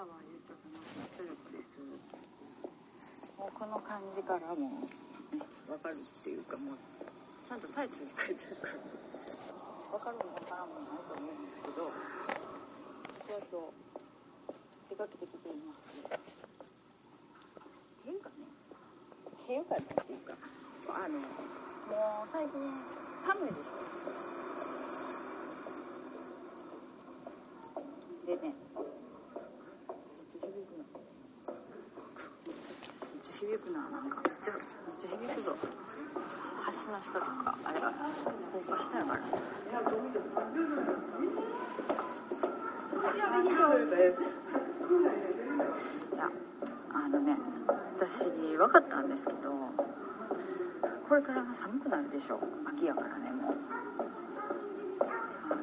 川豊の鶴子ですもうこの感じからもうね分かるっていうかもうちゃんとタイトルに書いてあるから。分かる。も分からんもないと思うんですけど私は今日出かけてきています。っていうかね。っていうかねっていうか。あのもう最近寒いでしょでねめっちゃ響くなめっちゃ響くななんかめっちゃめっちゃ響くぞ橋の下とかあれが高架下やからいやあのね私分かったんですけどこれから寒くなるでしょ秋やからねもう。あ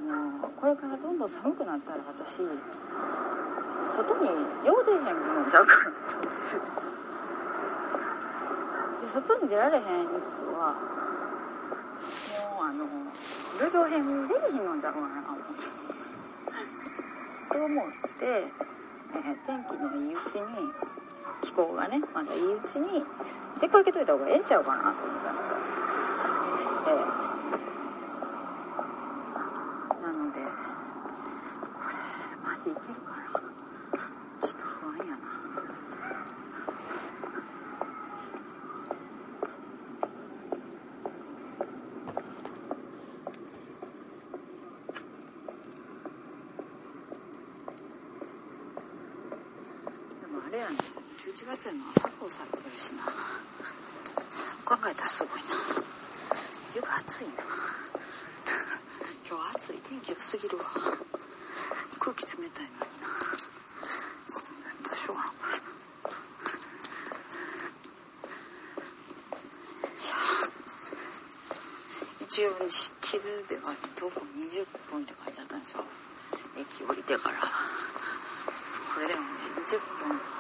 のこれからどんどん寒くなったら私外によう出へんのちゃうかなと思って。外に出られへん人はもうあの旅情編できひんのんちゃうかなと思って。と思って、えー天気のいいうちに気候がねまだいいうちに出かけといた方がええんちゃうかなと思いますえ。えーなのでこれマジいけるかなちょっと不安やな。でもあれやね11月やの朝放されてるしな。そう考えたらすごいな。湯が暑いな。今日暑い。天気良すぎるわ。空気冷たいのにな。どうしようかな。いや一応地図では徒歩20分って書いてあったんですよ。駅降りてから。これでもね20分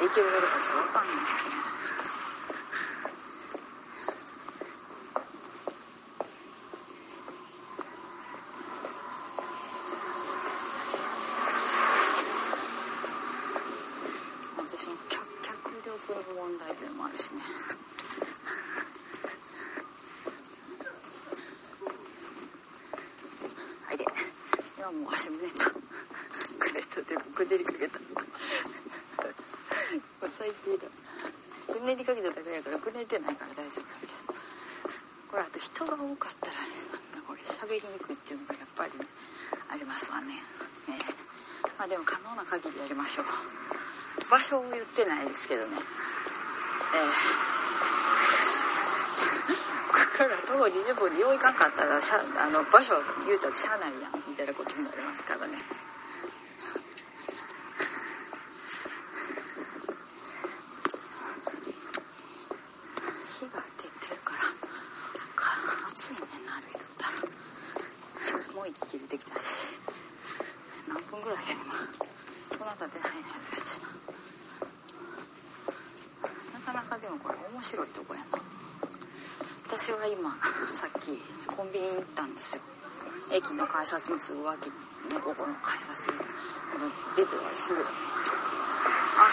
で行けるかどうかちょっと分かんないですね私の脚脚力の問題でもあるしねはいで今もう足胸とくねとでくねりかけたもう最低だくねりかけただけやからくねってないから大丈夫だけどこれあと人が多かったらねなんかこれ喋りにくいっていうのがやっぱりありますわねええまあでも可能な限りやりましょう場所を言ってないですけどねええここから徒歩20分でよういかんかったらさあの場所言うたらしゃあないやんみたいなことになりますからね火が照ってるからか暑いねんな歩いとったらもう息切れてきたし何分ぐらいや今そんな経ってないのやつやしななかなかでもこれ面白いとこやな私は今さっきに行ったんですよ。駅の改札のすぐ脇のここの改札の出てはすぐあ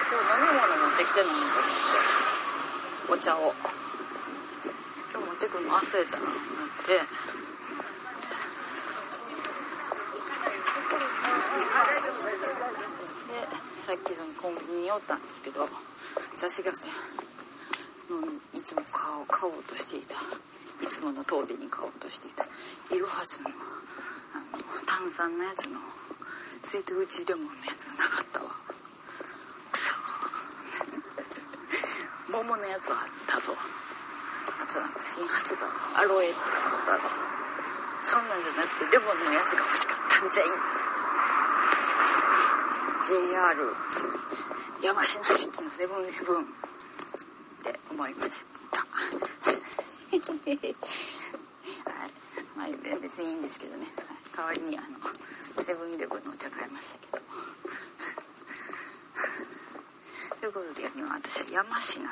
今日飲み物持ってきてないと思って。お茶を。今日持ってくの忘れたなと思って。でさっきのコンビニに寄ったんですけど私がねいつも買おう買おうとしていた。いつもの通りに買おうとしていた。いろはずのあの炭酸のやつの瀬戸内レモンのやつがなかったわ。くそ。桃のやつはあったぞ。あとなんか新発売アロエとかそんなんじゃなくてレモンのやつが欲しかったんじゃい。JR 山科駅のセブンイレブン。って思いました。は いまあ別にいいんですけどね。代わりにあのセブンイレブンのお茶買いましたけど。ということで今私は山科に、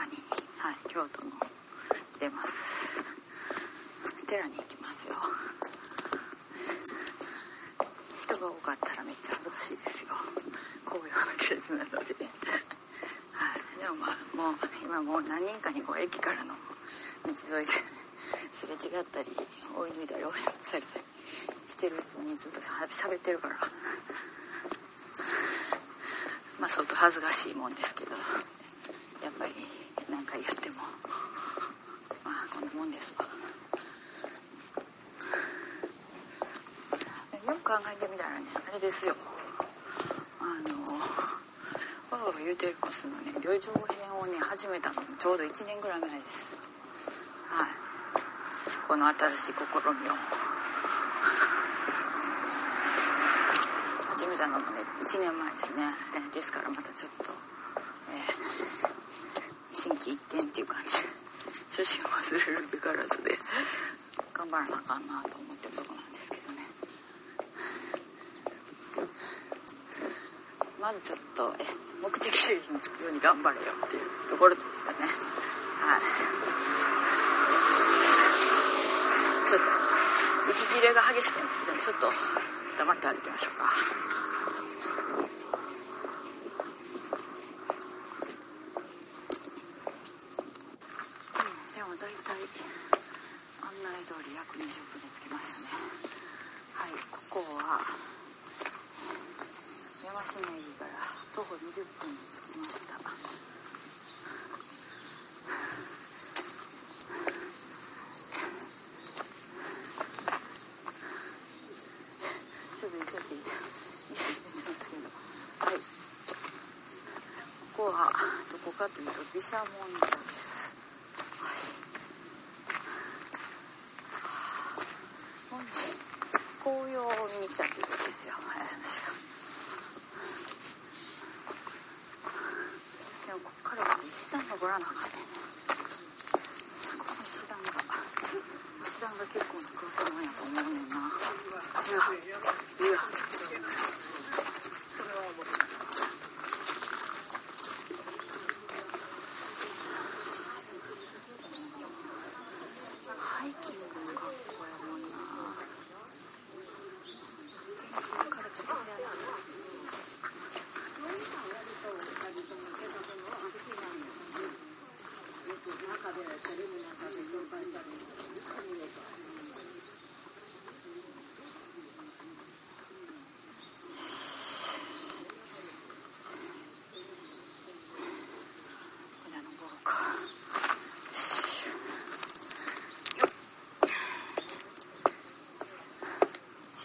はい、京都の出ます。寺に行きますよ。人が多かったらめっちゃ恥ずかしいですよ。紅葉の季節なので、はい、でもまあもう今もう何人かにこう駅からの道沿いですれ違ったり追い抜いたり追い抜されたりしてるうちにずっと喋ってるから。まあ相当恥ずかしいもんですけどやっぱり何回やっても。まあこんなもんです。わよく考えてみたらねあれですよ。あのわが言うてるコスのね旅情編をね始めたのちょうど1年ぐらい前です。この新しい試みを始めたのもね1年前ですね、えー、ですからまたちょっと、えー、心機一転っていう感じ初心を忘れるべからずで頑張らなあかんなと思ってるとこなんですけどねまずちょっとえ目的主義のように頑張れよっていうところですよねはい息切れが激しくなってきたのでちょっと黙って歩きましょうか。かというと毘沙門堂です、はい、本日紅葉を見に来たということですよ私がでもこっからは石段登らなあかんねこの石段が石段が結構な黒さもんやと思うねんなうわうわ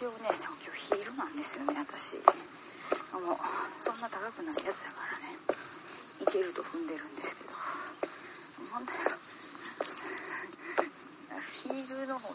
一応ねなんか今日ヒールなんですよね私。もうそんな高くないやつだからね。いけると踏んでるんですけど。問題はヒールの方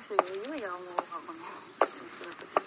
是因为要 ingin.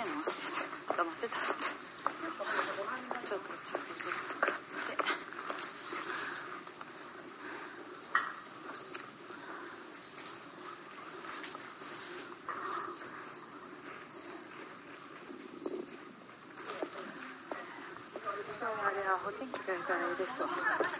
てんのて黙ってたっつってちょっとちょっとずつってあれはお天気がいいからいいですわ。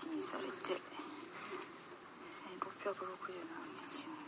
死にされて660何人死ぬ。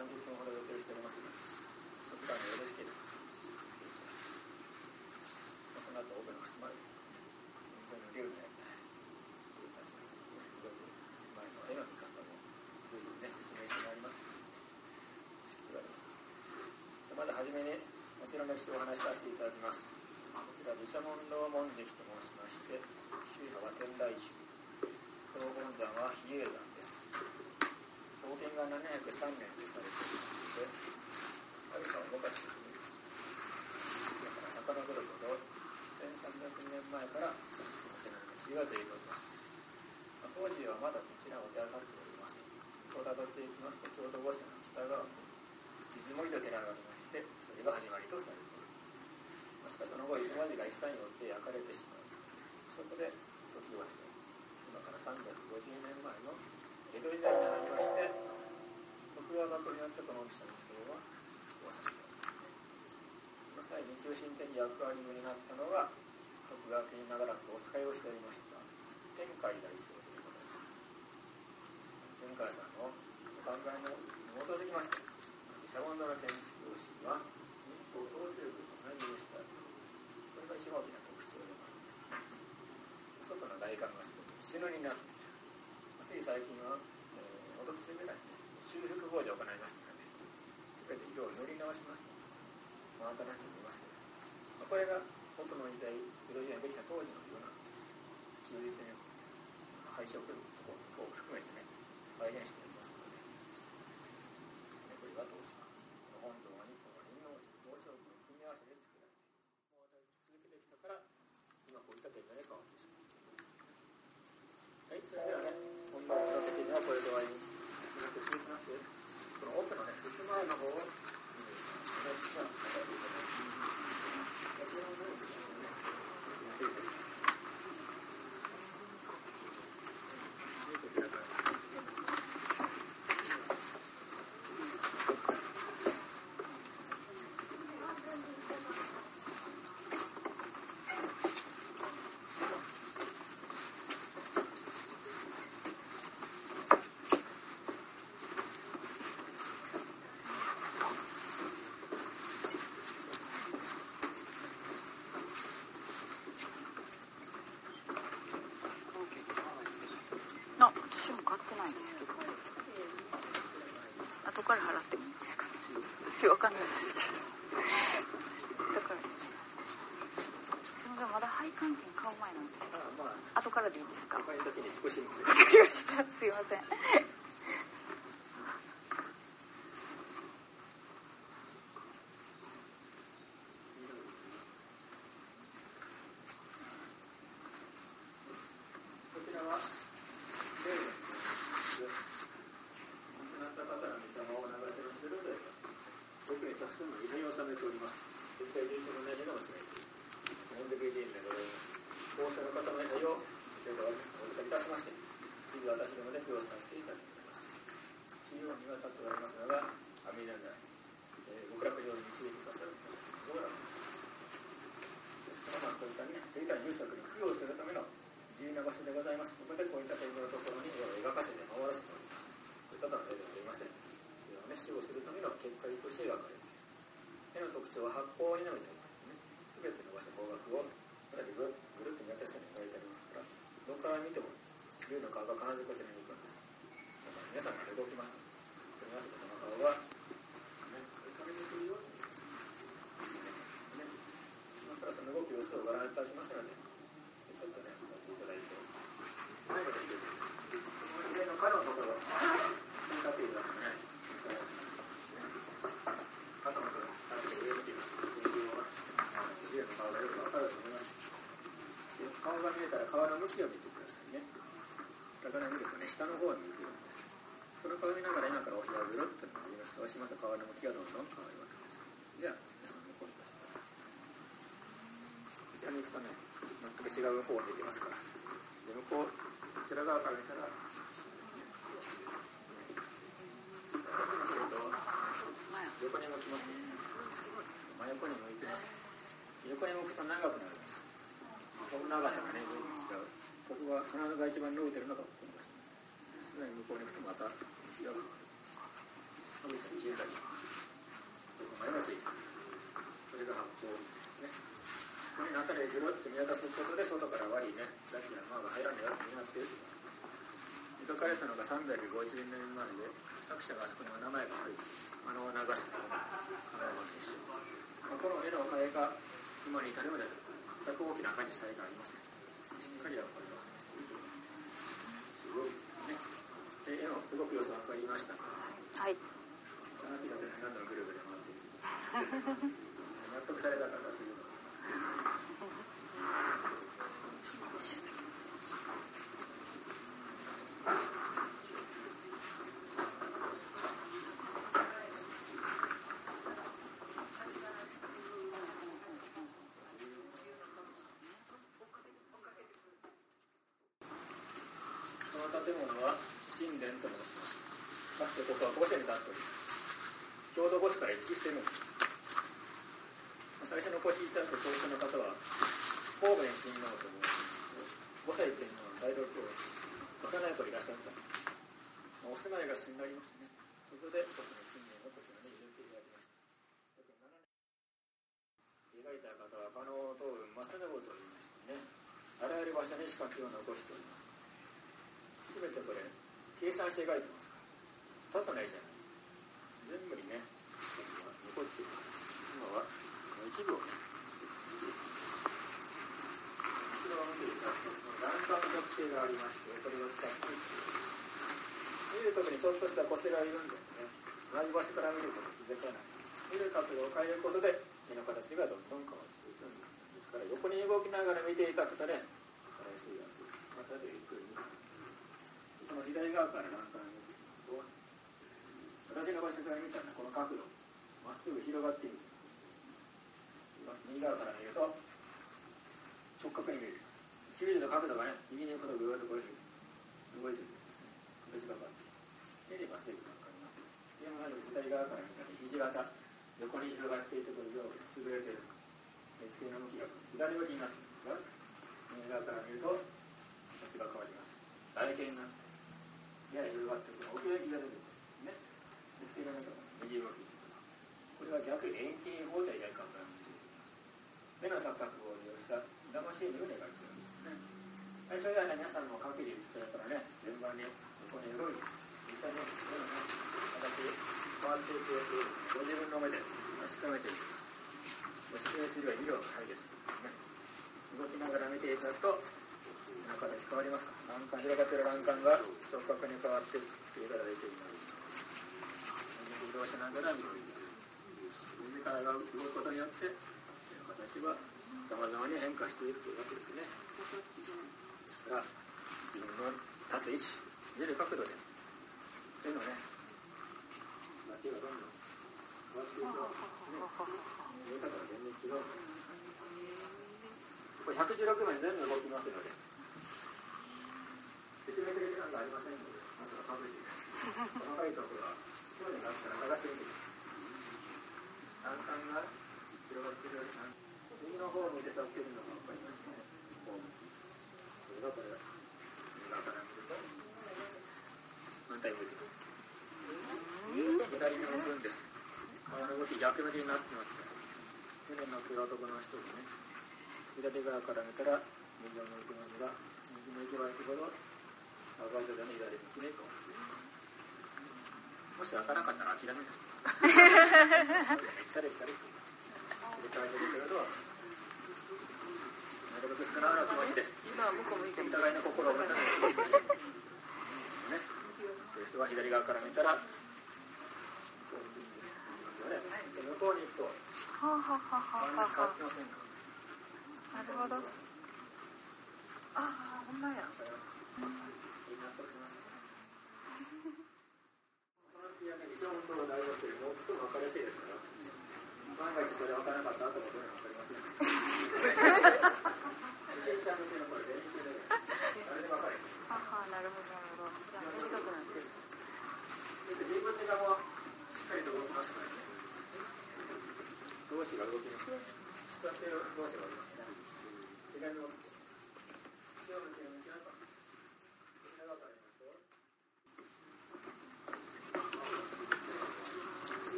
30分ほど予定しておりますので、お時間よろしければ、ま、この後、オーブのまです。本当にリアルで、住まいの絵の見方も、いろいね、説明してまいります。まずはじめに、お寺の歴しをお話しさせていただきます。こちら、毘沙門の門が703年とされていましてあるか動かしですねだから遡るほど1300年前からこちらの歴史が出ております当時はまだこちらお寺されておりませんこうたどっていきますと京都御所の北側に静森と寺がありましてそれが始まりとされていますしかしその後出雲寺が一切によって焼かれてしまうそこで時は今から350年前の江戸時代になりまして徳川幕府によってこの大きさの城は壊されたんですねその際に中心的役割になったのが徳川家に長らくお使いをしておりました天海大僧ということです天海さんのお考えの基づきましてシャボンドの建築士は日光東西部と同じにしてあるこれが一番大きな特徴でもあります外の外観がすごく石のになってつい最近は、えー、おとついぐらい修復工事を行いましたので全て色を塗り直しましたまあ新しく見ますけど、まあ、これが元の時代江戸時代にできた当時の色なんです忠実に配色等を含めてね再現しているの奥のね襖の方を、うん、私が語っていただきますこちらの方ですねあ私も買ってないんですけど後から払ってもいいんですかね。私わかんないですけどだからすみませんまだ配管券買う前なんですあまあ後からでいいですかわこういう時に少しかりましたすいませんこちらは例の亡くなった方の御霊を流せる鋭い場所奥にたくさんの位牌を収めております絶対住所の名義が間違えている門跡寺院でございますこうしたの方の位牌をこちらお預かりいたしまして次私どもで供養させていただきます中央には立っておられますのが阿弥陀如来、えー、極楽上に導いてくださるどうだろうですからまあこういったね霊界入作に供養するための自由な場所でございます。そこでこういったテーブルのところに絵を描かせて回らせております。こういったのは絵ではありません。絵をね、死後するための結果として描かれる。絵の特徴は発行においておりますね。すべての場所方角をかなりぐるっと見渡すように描いてありますから、どこから見ても龍の顔が必ずこちらに行くんです。だから皆さんが動きます。これましてこの顔は、ね、これ壁に来るように見えますね。ね今からその動く様子をご覧いただきますので、ちょっとね、お待ちいただいて、前のです上の角のところ、引っ掛けていただくね、肩のところ、肩で上見てみます。天井は、上の顔がよくわかると思います。で顔が見えたら顔の向きを見てくださいね。下から見るとね、下の方に向くんです。その顔を見ながら今からお部屋をぐるっと回ります。そうしますと顔の向きがどんどん変わるわけです。では、皆さん向こうに出してください。こちらに行くとね、全く違う方を見てますから。で、向こう、こちら側から見たら、横に向きますね。真横に向いてます。横に向くと長くなるんです。この長さがね、随分違う。ここが鼻が一番伸びてるのがここの場所。さらに向こうに行くとまた違う。伸びたり消えたり。ここ前がついてる。これが発光ね。この辺りでぐるっと見渡すことで外から悪いね、ラッキーなマーが入らないようになっている描かれたのが350年前で作者があそこには名前が入る可能を流す可能ですまあこの絵の絵が今に至るまで全く大きな感じさえがありませんしっかりはこれはすごい。ですねで絵の動く様子分かりましたかはいあなたが何度もぐるぐる回っている納得された方建物は神殿と申します。かつてここは御殿だとなっております。郷土五市から一致しているのです。最初の越しいただく当初の方は、神戸親王と申します。五歳天皇のは大六教幼い子いらっしゃった。お住まいが死んでありますね。そこで僕の信念をこちらに入れていただきました。7年描いた方は加納東雲正信と言いましてね、あらゆる場所に仕掛けを残しております。すべてこれ計算して描いてますから立たないじゃない全部にね残っています一部をね後ろを見ていただくと欄干特性がありましてこれを使って見るときにちょっとしたこすらいるんですね同じ場所から見ること気づかない見る角度を変えることで目の形がどんどん変わっていくんです。ですから横に動きながら見ていただくとね分かりやすいわけですまたでゆっくり見この左側から欄干を見ていくと私の場所から見たらこの角度まっすぐ広がっている右側から見ると。直角に見える。90度角度がね右に行くとぐーっとこういうふうに動いてるんですね。形が変わって。見ればすぐ分かります。でも左側から見たら肘型。横に広がっていてこれ上下優れてる。目付けの向きが左向きになっていますが右側から見ると形が変わります。台形になってやや広がってくる奥行きが出てくるんですね。ですけども右向きこれは逆遠近法というやり方なんです目の錯覚を利用した騙し絵のように描いてるんですねはいそれではね皆さんも各自それからね順番に横に動いて実際に目のね形変わっていく様子をご自分の目で確かめていきますご説明するように色が早いですね動きながら見ていただくと目の形変わりますか欄干広がっている欄干が直角に変わってきていただいています移動しながら見ていきます自らが動くことによって形はさまざまに変化していくというわけですね。ですから自分の立つ位置見る角度で手のね手がどんどん変わっていくと、ね、見え方が全然違う。これ116枚全部動きますので説明する時間がありませんのでまずは数えて細かいところはこういうのがあったら探してみてください。欄干が広がっている右の方を見て触っているのが分かりますねこうこれがこれ右側から見ると反対向いてくる左に向くんです顔の動き逆向きになってますから船の黒男の人にね左側から見たら右を向いてますが右向いてはいくほど赤いとでの左向きにこうもし開かなかったら諦めない行ったり来たり繰り返していくけれどなるべく素直な気持ちで今は向こう向いてお互いの心を持たないという人は左側から見たら向こうに行くとはははははなるほどああほんまやわかりますみんなそうしますこの月はね、西本の大学よりもっとも分かりやすいですから、万が一これ分からなかった後もどれも分かりません。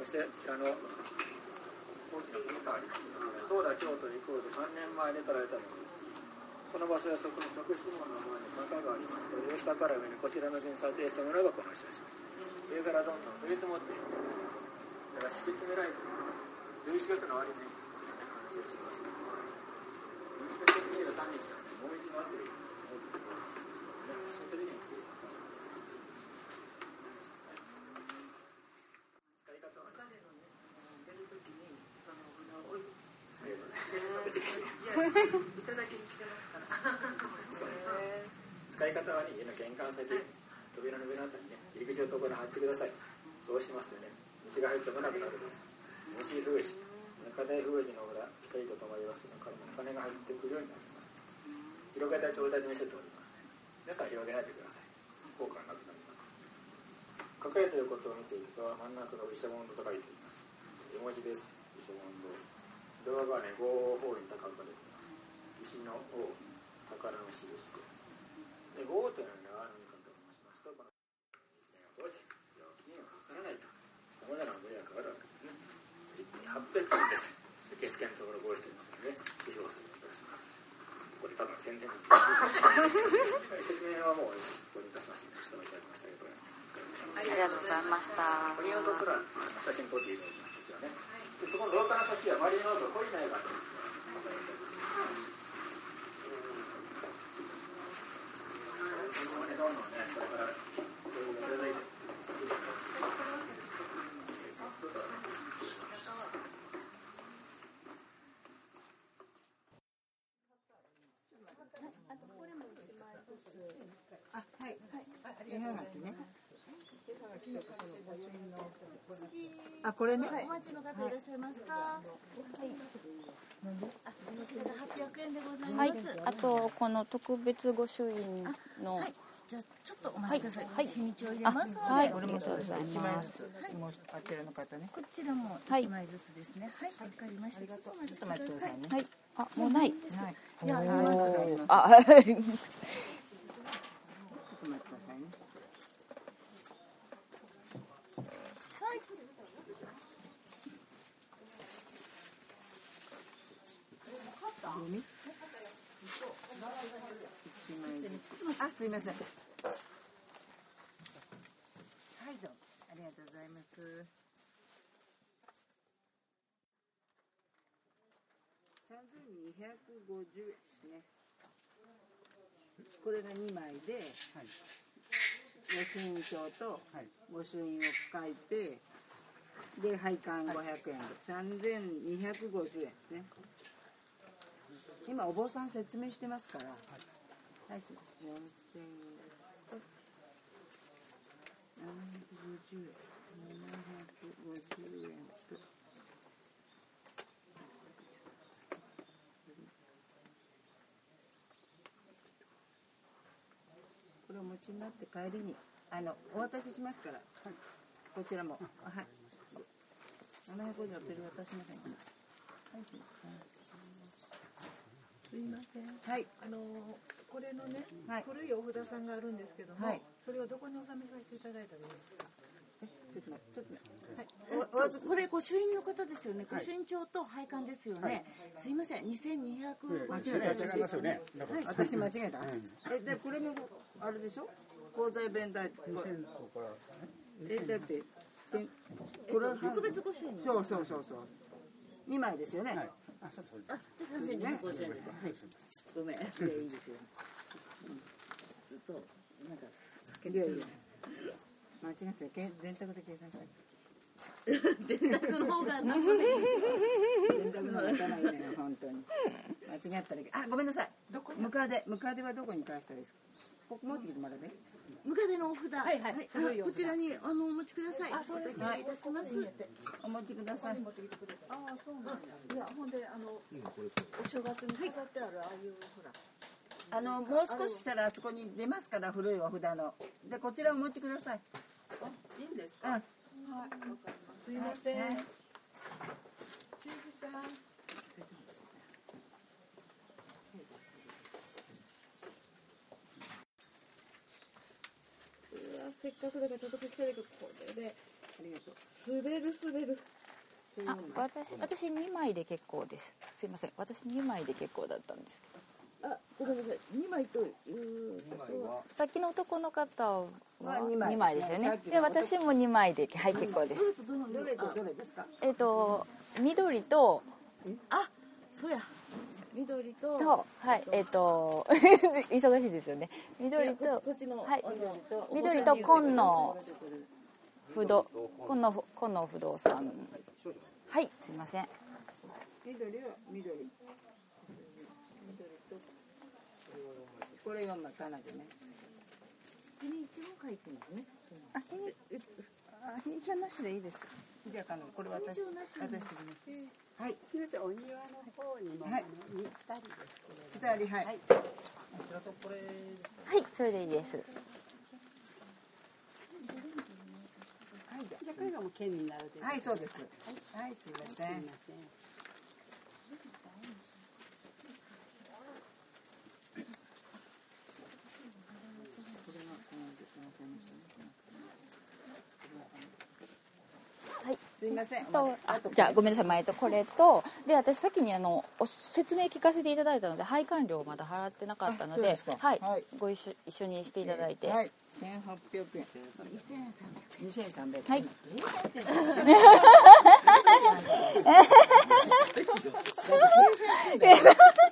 そしてこちらの大きな文化ありそうだ京都イコール3年前に取られたものです。この場所はそこの直質門の前に坂があります。それを下から上にこちらの順に撮影したものがこの写真上からどんどん降り積もっていく。だから敷き詰められている11月の終わりに話をします。基本的に言えば3日はねもう一祭りが大きくその時に作り方使い方はね出るときにその札を置いてありがとうございいやいただきに来てますから使い方はね扉の上のあたりにね入り口のところに貼ってください。そうしますとね虫が入ってこなくなるんです。虫封じ中で封じの裏光とともにますのからお金が入ってくるようになります。広げた状態で見せております。皆さん広げないでください。効果がなくなります。書かれていることを見ていくと真ん中が毘沙門堂と書いています。絵文字です。毘沙門堂動画はね五方に高く書かれています。石の王宝の印です。で五というのは何かと申しますとこの一年を通して病気にはかからないとさまざまなご利益があるわけですね一気に800円です受付のところご用意しておりますのでぜひお勧めいたしますこれ多分宣伝なんです説明はもうここにいたしましていた。だきましたけどありがとうございましたこれ用のプラン写真撮っていただきましたこちらねでそこの廊下の先はマリーノート懲りないがあるんですどんどんねそれからいただいてあ、はい。絵はがきね。あ、これね。お待ちの方いらっしゃいますか？はい。あ、こちらが八百円でございまはいす。あとこの特別御朱印のはい。じゃあちょっとお待ちください。はい日にちを入れますので、はいこれもそうです。あり一がとうございます枚ずつ。もうあちらの方ね。こちらもはい一枚ずつですね。はい。わかりました。ちょっとお待っと待ってください。はいあもうないはい。いや、ありあます。ちょっと待ってくあださいね。あ、すいません。はい、どうもありがとうございます。三千二百五十円ですね。これが二枚で、御朱印帳と御朱印を書いて、で配管五百円で三千二百五十円ですね。今お坊さん説明してますから。はい、すいません。四千円七百五十円、七百五十円と。これお持ちになって帰りにあのお渡ししますから、こちらもはい750円お取り渡しませんかはいすいませんすいませんはいあのこれのね、はい古いお札さんがあるんですけども、はいそれをどこに納めさせていただいたらいいですか？えちょっと待ってちょっと待っておおこれ御朱印の方ですよね。御朱印帳と配管ですよね。すいません。二千二百間違えた私はい私間違えたえでこれもあれでしょ鋼材弁代えだってこれは特別御朱印の。そうそうそうそう二枚ですよね、あ、じゃあ三千二百五十円です。はい。ごめん。ずっでいいです。よずっとなんかいやいや間違ってけ電卓で計算した電卓の方がなんか電卓のがないね本当に間違ったらあごめんなさいどこムカデムカデはどこに返したらいいです。かここ持ってきてもらうねムカデのお札。はいはいこちらにあのお持ちください。あ、そうです。お願いいたします。お持ちください。ああそうなんだ。いやほんであのお正月に飾ってあるああいうほら。あのもう少ししたらあそこに出ますから古いお札の。でこちらお持ちください。あいいんですか？うん。はいわかりますすいません。はい。中さんうわせっかくだからちょっと来てるけどこれでありがとう。滑る滑る。あ私私2枚で結構です。すいません。私2枚で結構だったんですけど。あごめんなさい。二枚というさっきの男の方はは二枚2枚ですよね。で私も2枚ではい結構です。どれとどれですか？えっと緑とあそうや緑ととはいえっと 忙しいですよね。緑とこっちのはい。あの緑と紺野不動紺野紺野不動産。はいすいません。緑は緑。緑とこれがまかなでね。日にちも書いてるんですね。あ日にあ日にちはなしでいいですじゃあこれ私日にちはなし渡してきますはい。すみません、お庭の方にも、はい。あの二人ですけれども。二人はい、はい。それでいいです。はいじゃあこれがもう県になるはいそうです。はい。すいません。すみません。は いすいません。とあじゃあごめんなさい前とこれと。で私先にあのお説明聞かせていただいたので配管料まだ払ってなかったのではい、はい。ご一緒一緒にしていただいて、はい。千八百円。二千三百。はい。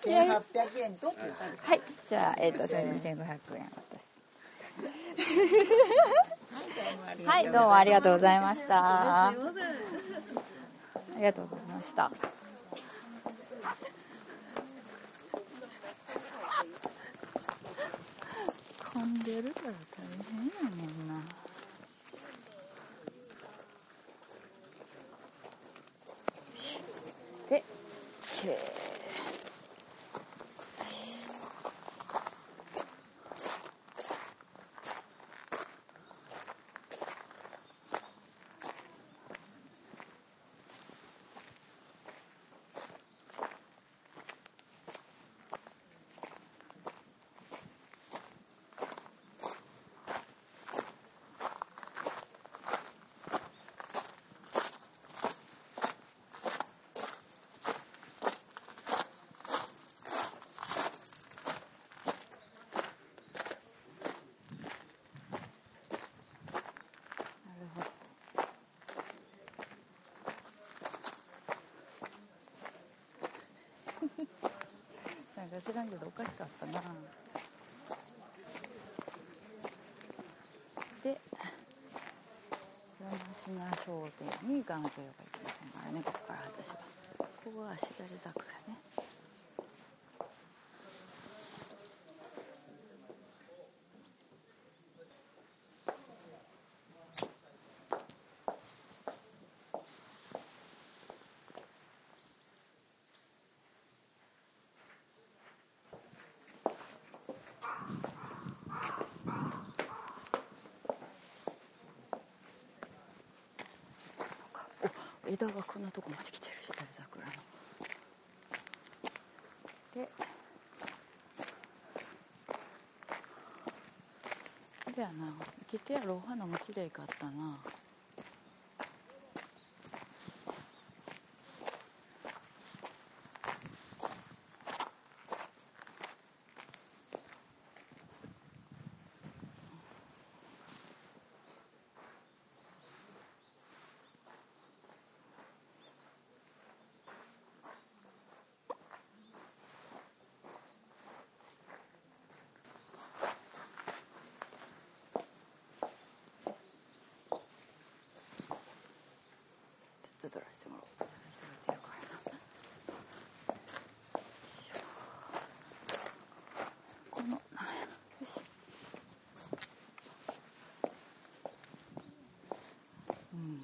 千八百円とはい。じゃあえっ、とそれで2500円私はいどうもありがとうございました。ありがとうございました。混んでるから大変やもんな。なんか知らんけどおかしかったな。で山科商店に眼鏡が行きませんからねここから私は。ここはしだれ桜ねお枝がこんなとこまで来てるし桜の。であれやな生けてやるお花も綺麗かったなちょっと撮らせてもらおう撮らせてもらってるからなこのよしうん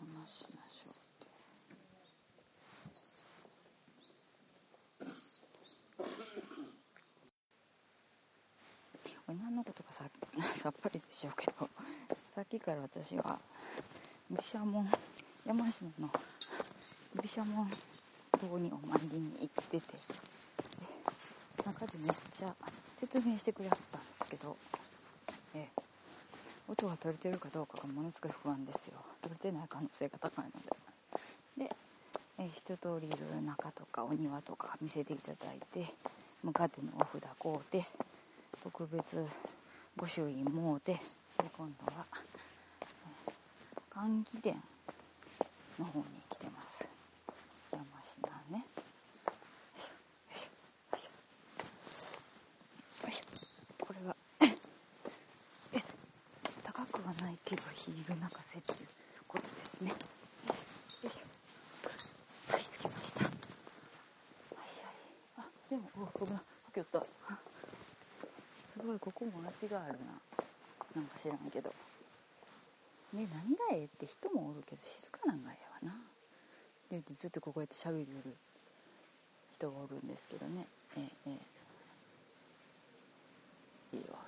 話しましょうってこれ何のことか さっぱりでしょうけど。さっきから私は毘沙門山科の毘沙門島にお参りに行ってて中でめっちゃ説明してくれはったんですけど、え音が取れてるかどうかがものすごい不安ですよ。取れてない可能性が高いので。で、え一通りいろいろ中とかお庭とか見せていただいて向かってのお札買うて特別御朱印もうてで今度は、え換気殿の方に来てます。山科ね。よいしょよいしょよいしょよいしょ。これがよし高くはないけどヒール泣かせっていうことですねよいしょよいしょはいつけましたはいはいあでもお危ないはけよったすごいこも味があるな。なんか知らんけど。ね何がええって人もおるけど静かなんがええわな。でずっとここやって喋る人がおるんですけどね。ええええ。いいわ。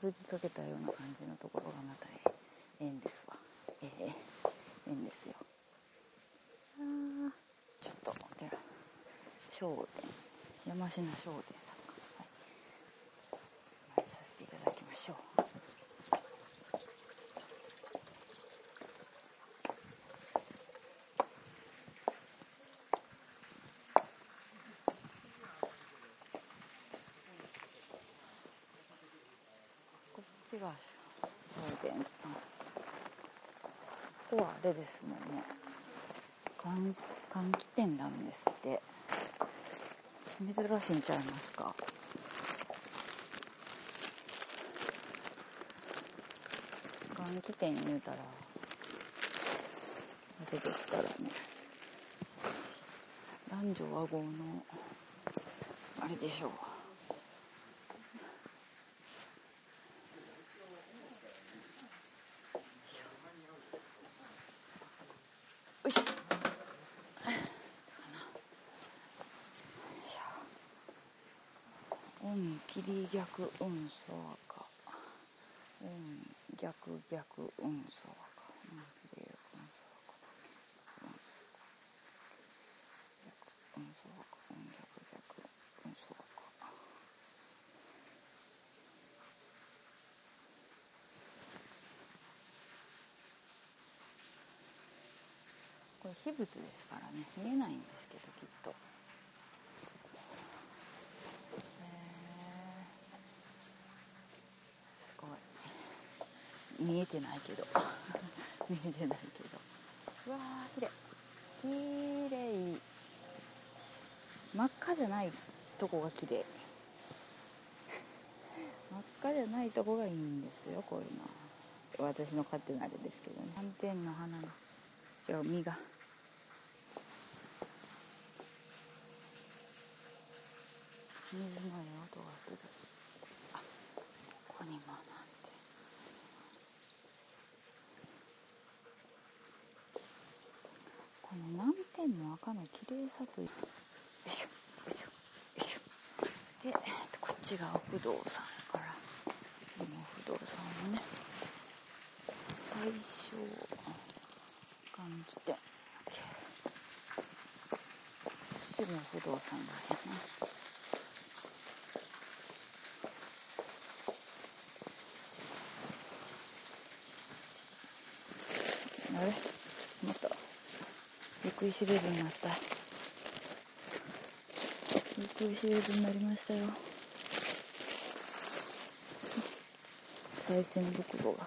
続きかけたような感じのところがまたええ。ええんですわ。ええええんですよ。あちょっとお寺商店。山科商店さんかはいさせていただきましょうこっちが商店さんこはあれですもんね。換換気店なんですって。珍しいんちゃいますか？換気店言うたら出てきたらね。男女和合のあれでしょう。音切り逆運相赤音逆逆運相赤音切り逆運相赤運相赤音逆逆運相赤これ秘仏ですからね。見えないんですけどきっとへえすごい見えてないけど。見えてないけど。うわー綺麗。綺麗。真っ赤じゃないとこが綺麗。真っ赤じゃないとこがいいんですよこういうのは。私の勝手なあれですけどね。斑点の花が実が水のいい音がするあここにもなんてこの南天の赤の綺麗さという。よいしょよいしょよいしょでえっとこっちがお不動産やからこの不動産をね大正換気店こっちも不動産がやな。あれ？食いしれずになった。食いしれずになりましたよ。賽銭袋が。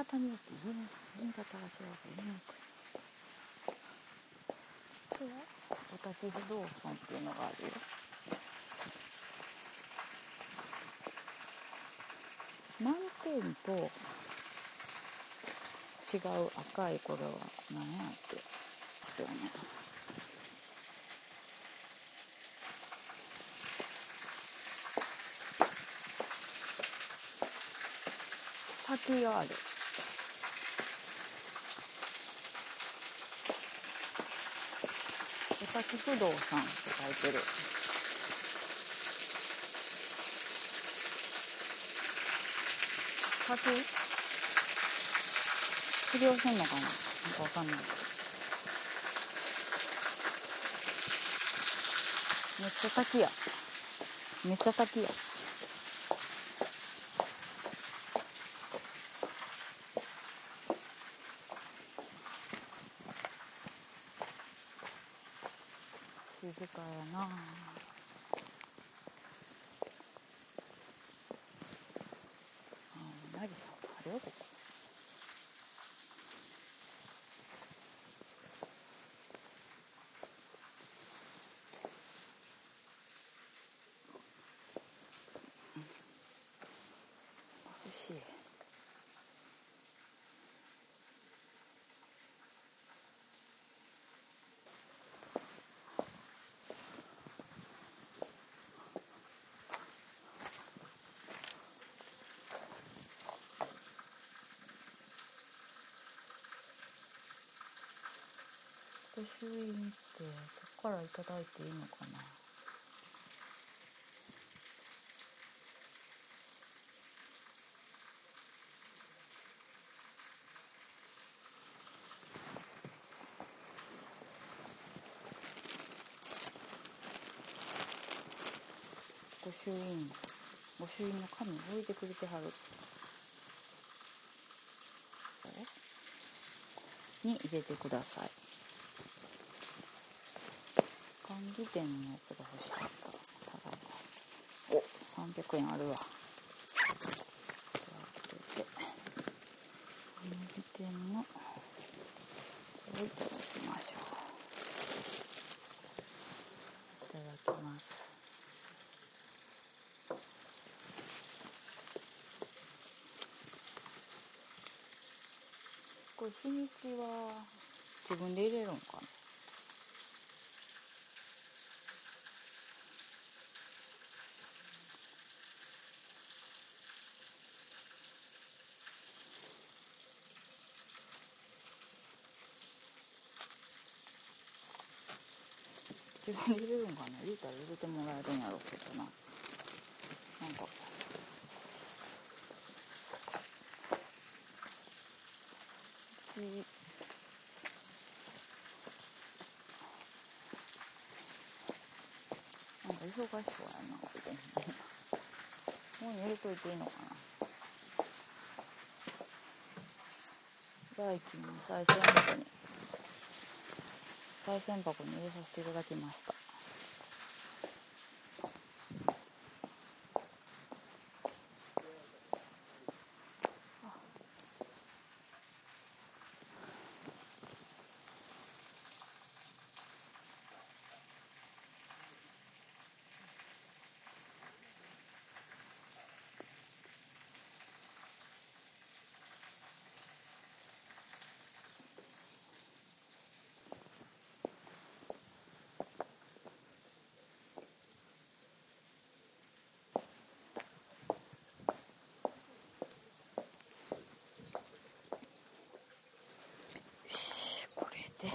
方によって言い言い方が違うから言いにくそれはおたき不動尊っていうのがあるよ。満点と違う赤いこれは何やって。ですよね。滝がある。お滝不動さんって書いてる。滝不良せんのかな？なんかわかんない。めっちゃ滝や。めっちゃ滝や静かやなあなりさあれよここ眩しい御朱印ってどこからいただいていいのかな？御朱印御朱印の紙置いてくれてはる。に入れてください。管理店のやつが欲しかったただお300円あるわではこれで管理店のこれをいただきましょういただきますこれ日にちは自分で入れるんかな自分で入れたら入れてもらえるんやろうけどな。なんか。なんか忙しそうやなここ。もう入れといていいのかな。代金の再銭箱に。再銭箱に入れさせていただきましたよしこれで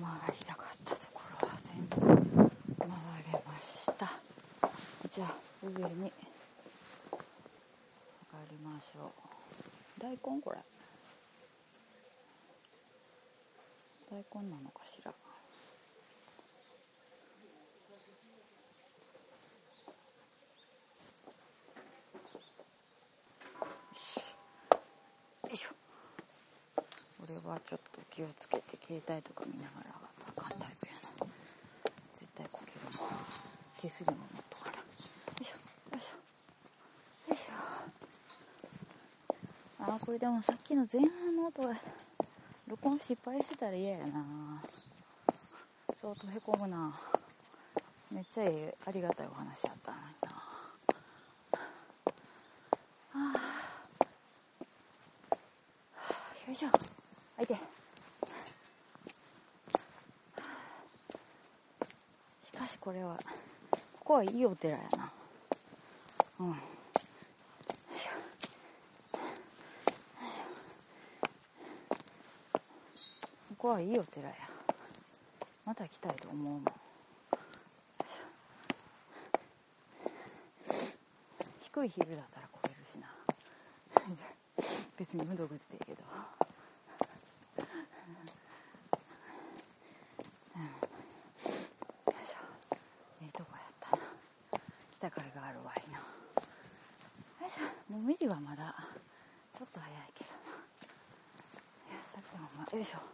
回りたかったところは全部回れましたじゃあ上に上がりましょう。大根これ。大根なのかしら。よいしょ。俺はちょっと気をつけて携帯とか見ながらあかんタイプやな。絶対こけるもん手すりも持っとかなよいしょよいしょよいしょあこれでもさっきの前半の音が録音失敗してたら嫌やな。相当へこむな。めっちゃええありがたいお話やったのにな。あよいしょ。あいて。しかしこれはここはいいお寺やな。うんよいしょここはいいお寺やまた来たいと思うもん。低いヒルだったら来れるしな。別に無道口でいいけど。うん。よいしょ。ええとこやった。な北からがあるわいな。よいしょ。もみじはまだ。ちょっと早いけどな。さっきもま。よいしょ。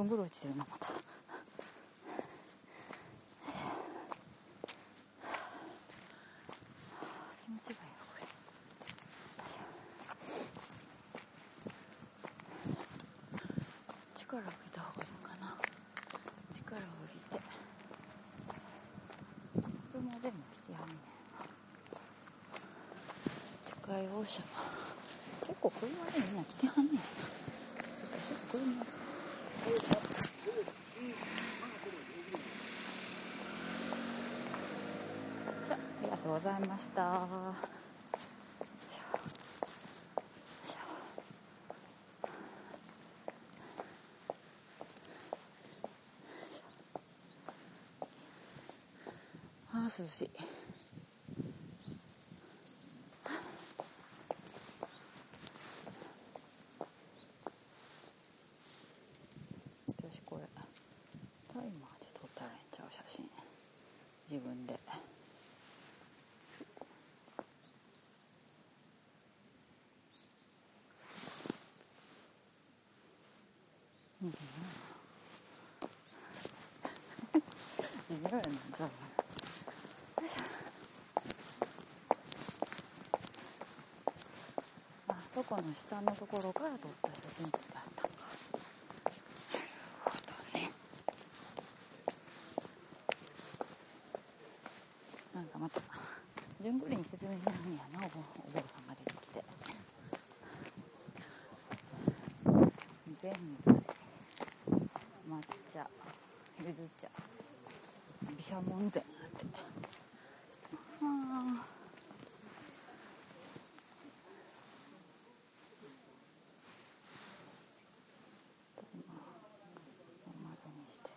どんぐり落ちてるなまた気持ちがいいわこれ力を入れた方がいいのかな力を入れて車でも来てはんね近いオーシャン結構車でみんな来てはんねん私車ありがとうございました。あ涼しい私これタイマーで撮ったらええんちゃう写真自分でうんいいよなんじゃうあそこの下のところから撮った写真撮ったなるほどねなんかまた順繰りに説明するんやなお坊お坊さんが出てきて全部抹茶ゆず茶毘沙門前ってあー今おまどにして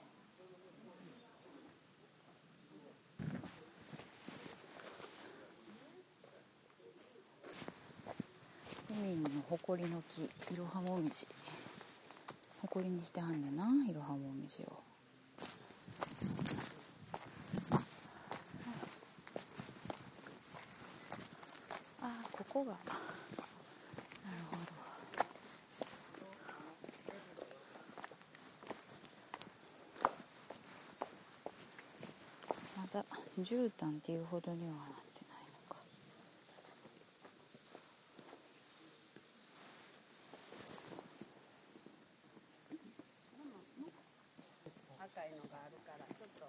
海の誇りの木いろはもみじ。誇りにしてはんねんないろはもみじを。あここが。なるほど。まだ絨毯っていうほどにはなってないのか赤いのがあるからちょっと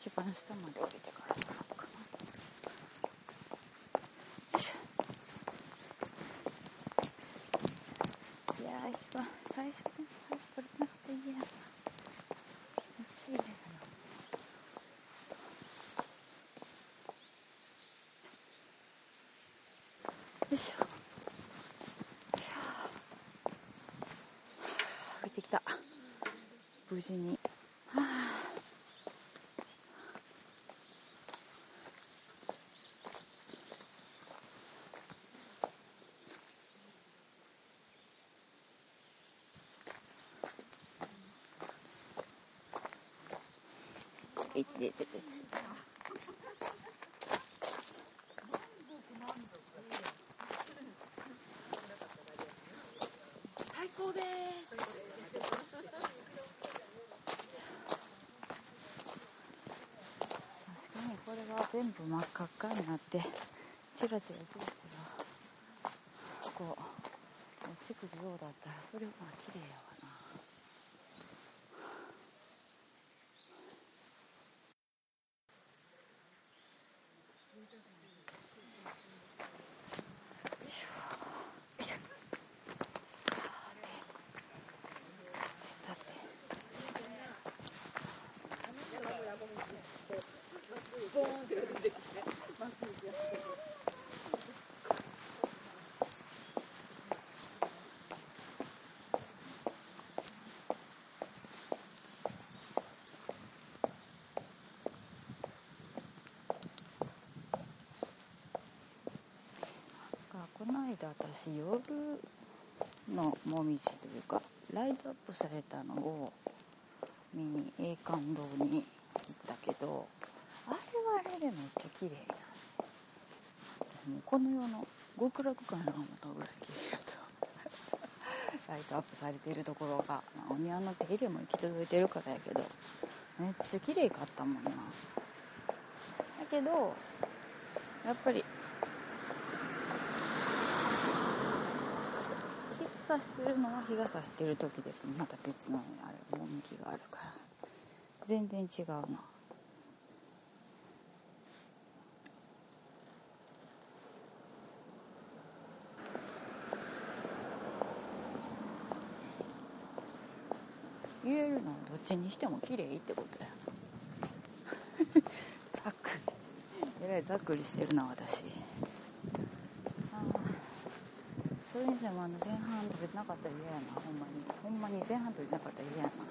一番下まで降りてから撮ろうかなよいしょ。いやー一番最初の最初撮れなくていいやめっちいいなよいしょ。よいしょ。降りてきた。無事に。いててて最高です。確かにこれが全部真っ赤っかになってチラチラチラチラこう落ちてくるようだったらそれは綺麗やわなさてがこの間私夜のもみじというかライトアップされたのを見に栄冠堂に行ったけどあれはあれでめっちゃ綺麗な。もこの世の極楽かな思ったぐらい綺麗やったライトアップされているところが、まあお庭の手入れも行き届いてるからやけどめっちゃ綺麗かったもんな。だけどやっぱり日が差してるのは日が差してる時でまた別のあれ趣があるから。全然違うな。言えるのはどっちにしても綺麗ってことや。ざっくり。えらいざっくりしてるな私あーそれにしてもあの前半取れてな。かったら嫌やなほんまにほんまに前半取れてなかったら嫌やな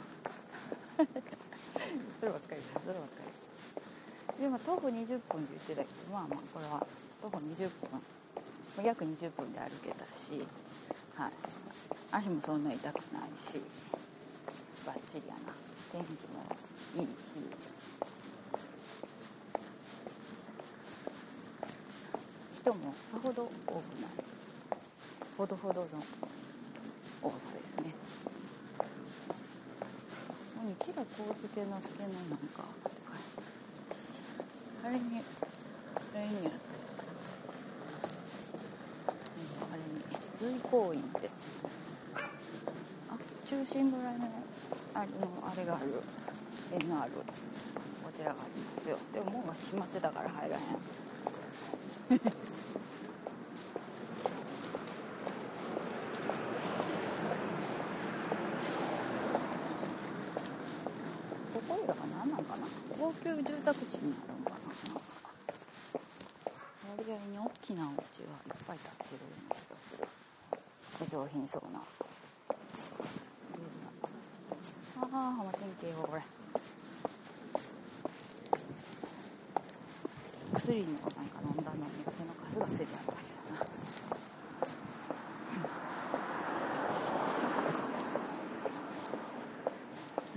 そればっかりだそればっかりでも徒歩20分って言ってたけどまあまあこれは徒歩20分約20分で歩けたしはい足もそんな痛くないしバッチリやな天気もいいし人もさほど多くないほどほどの多さですね。ここにキラコウスケの助のなんかあれにあれにあったよあれに随光院ってあ中心ぐらいのあれのあれがある。縁のあるお寺がありますよ。でも門が閉まってたから入らへんここらが何なんかな高級住宅地になるんかな割合に大きなお家がいっぱい建ってるような気がするお上品そうなああ浜天気よこれ薬のなんか飲んだのに手のカスがすりあったけど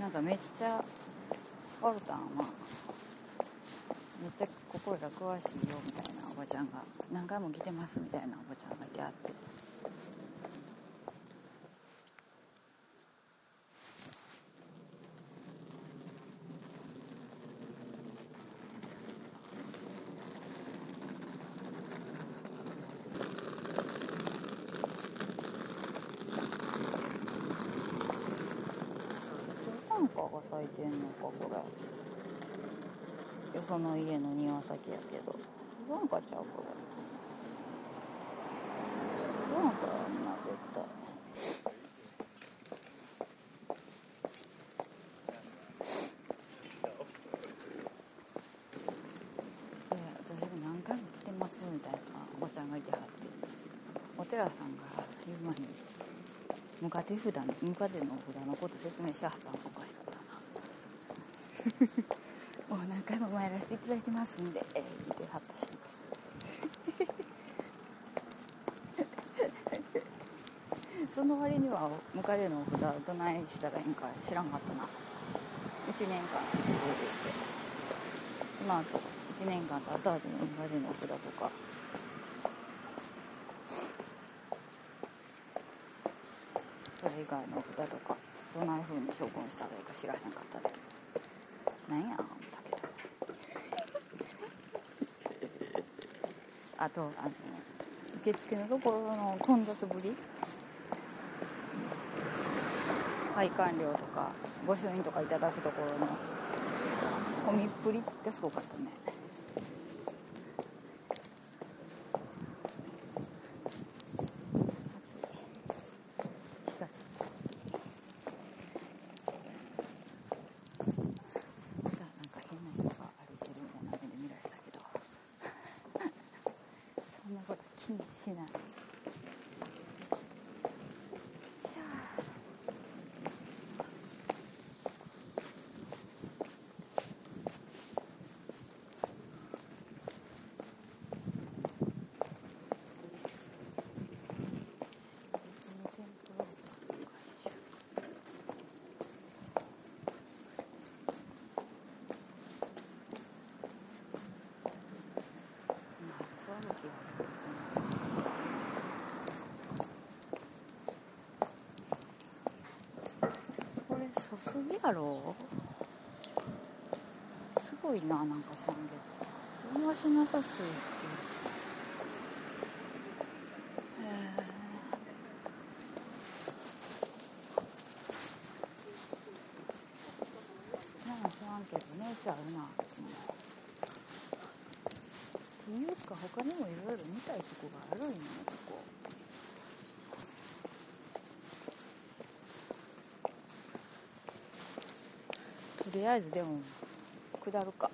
ななんかめっちゃオルタンはめっちゃ心が詳しいよみたいなおばちゃんが何回も来てますみたいなおばちゃんがいてあってなんかが咲いてんのかこれよその家の庭先やけど。なんかちゃうこれなんかやんな。絶対で私が何回も来てますみたいなおばちゃんがいてはってお寺さんが言う前にムカ手札のムカデの札のこと説明しはったのおかしかったな。回も参らせていただいてますんで言ってはったし。その割にはムカデの札どないしたらいいんか知らんかったな。1年間続いて。その後1年間経った後に同じの札とか。それ以外の札とかどんな風に処分したらいいか知らへんかったでなんや思ったけどあとあの受付のところの混雑ぶり。配管料とか御朱印とかいただくところの混みっぷりってすごかったね暑い日がまたなんか変な人が歩いてるみたいな目で見られたけどそんなこと気にしないしゃあこれそすぎやろすごいななんか知らんけど見はしなさすぎてへえなんか知らんけど値打ちあるな。っていうか他にもいろいろ見たいとこがあるんよここ。とりあえずでも下るか。